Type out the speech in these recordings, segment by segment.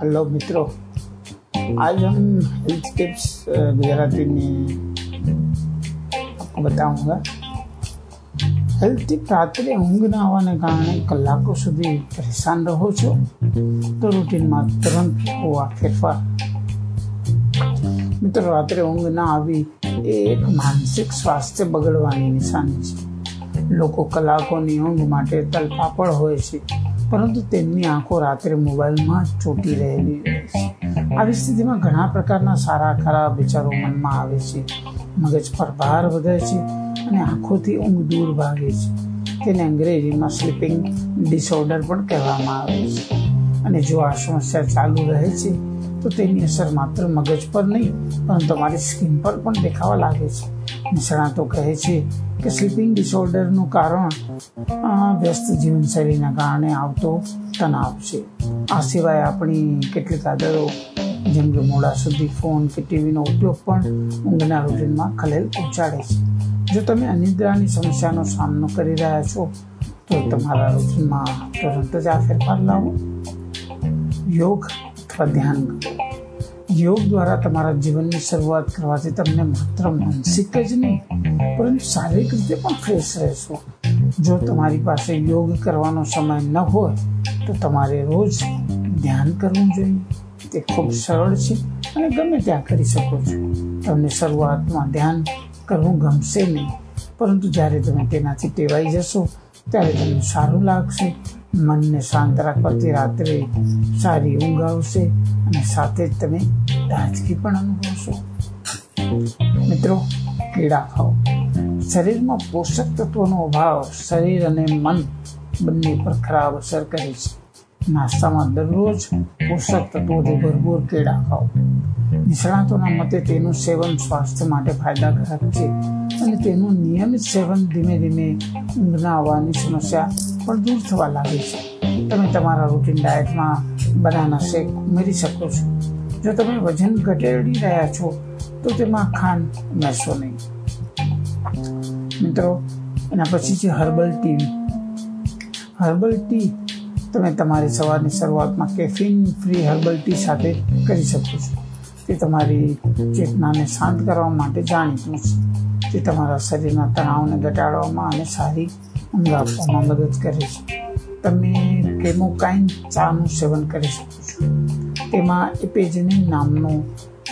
Hello मित्रों आज हम हेल्थ टिप्स गुजराती में आपको बताऊंगा હેલ્થ ટીપ રાત્રે ઊંઘ ના આવવાને કારણે કલાકો સુધી પરેશાન રહો છો તો રૂટીનમાં તુરંત હોવા ફેરફાર મિત્રો રાત્રે ઊંઘ ના આવી એ એક માનસિક સ્વાસ્થ્ય બગડવાની નિશાની છે લોકો કલાકોની ઊંઘ માટે તલપાપડ હોય છે, પરંતુ તેમની આંખો રાત્રે મોબાઈલમાં જ ચોટી રહેલી રહે છે. આવી સ્થિતિમાં ઘણા પ્રકારના સારા ખરાબ વિચારો મનમાં આવે છે. મગજ પર ભાર વધે છે અને આંખોથી ઊંઘ દૂર ભાગે છે. તેને અંગ્રેજીમાં સ્લીપિંગ ડિસઓર્ડર પણ કહેવામાં આવે છે. અને જો આ સમસ્યા ચાલુ રહે છે, તો તેની અસર માત્ર મગજ પર નહીં પરંતુ તમારી સ્કિન પર પણ દેખાવા લાગે છે. નિષ્ણાતો કહે છે કે સ્લીપિંગ ડિસઓર્ડરનું કારણ વ્યસ્ત જીવનશૈલીના કારણે આવતો તણાવ છે. આ સિવાય આપણી કેટલીક આદતો, જેમ કે મોડા સુધી ફોન કે ટીવીનો ઉપયોગ પણ ઊંઘના રૂટીનમાં ખલેલ પહોંચાડે છે. જો તમે અનિદ્રાની સમસ્યાનો સામનો કરી રહ્યા છો, તો તમારા રૂટીનમાં તુરંત જ આ ફેરફાર લાવો. યોગ અથવા ધ્યાન કરો. યોગ દ્વારા તમારા જીવનની શરૂઆત કરવાથી તમને માત્ર માનસિક જ નહીં, પરંતુ શારીરિક રીતે પણ ફ્રેશ રહેશો. જો તમારી પાસે યોગ કરવાનો સમય ન હોય, તો તમારે રોજ ધ્યાન કરવું જોઈએ. તે ખૂબ સરળ છે અને ગમે ત્યાં કરી શકો છો. તમને શરૂઆતમાં ધ્યાન કરવું ગમશે નહીં, પરંતુ જ્યારે તમે તેનાથી ટેવાઈ જશો, ત્યારે તમને સારું લાગશે. મનને શાંત રાખવાથી રાત્રે સારી ઊંઘ આવશે અને સાથે જ તમે તાજગી પણ અનુભવશો. મિત્રો કીડા ખાઓ. શરીરમાં પોષક તત્વોનો અભાવ શરીર અને મન બંને પર ખરાબ અસર કરે છે. નાસ્તામાં દરરોજ પોષક તત્વોથી ભરપૂર કેળા ખાઓ. નિષ્ણાતોના મતે તેનું સેવન સ્વાસ્થ્ય માટે ફાયદાકારક છે અને તેનું નિયમિત સેવન ધીમે ધીમે ઊંઘ આવવાની સમસ્યા પણ દૂર થવા લાગે છે. તમે તમારા રૂટીન ડાયટમાં બનાના શેક ઉમેરી શકો છો. જો તમે વજન ઘટાડી રહ્યા છો, તો તેમાં ખાંડ ઉમેરશો નહીં. મિત્રો, એના પછી છે હર્બલ ટી હર્બલ ટી તમે તમારી સવારની શરૂઆતમાં કેફીન ફ્રી હર્બલ ટી સાથે કરી શકો છો. તે તમારી ચેતનાને શાંત કરવા માટે જાણીતું છે. તે તમારા શરીરના તણાવને ઘટાડવામાં અને સારી ઊંઘ આપવામાં મદદ કરે છે. તમે કેમોકાઇન ચાનું સેવન કરી શકો છો. તેમાં એપેજેનિન નામનું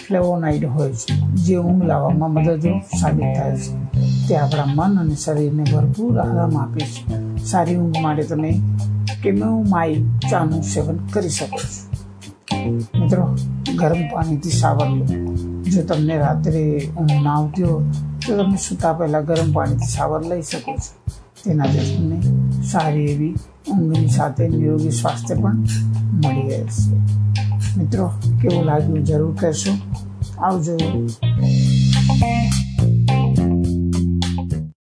ફ્લેવોનાઇડ હોય છે, જે ઊંઘ લાવવામાં મદદરૂપ સાબિત થાય છે. તે આપણા મન અને શરીરને ભરપૂર આરામ આપે છે. સારી ઊંઘ માટે તમે કેમોમાઇલ ચાનું સેવન કરી શકો છો. મિત્રો, ગરમ પાણીથી શાવર લો. જો તમને રાત્રે ઊંઘ ના આવતી હોય તો તમે સૂતા પહેલાં ગરમ પાણીથી સાવર લઈ શકો છો તેનાથી તમને સારી એવી ઊંઘની સાથે નિરોગી સ્વાસ્થ્ય પણ મળી રહેશે મિત્રો, કેવું લાગ્યું જરૂર કહેશો. આવજો.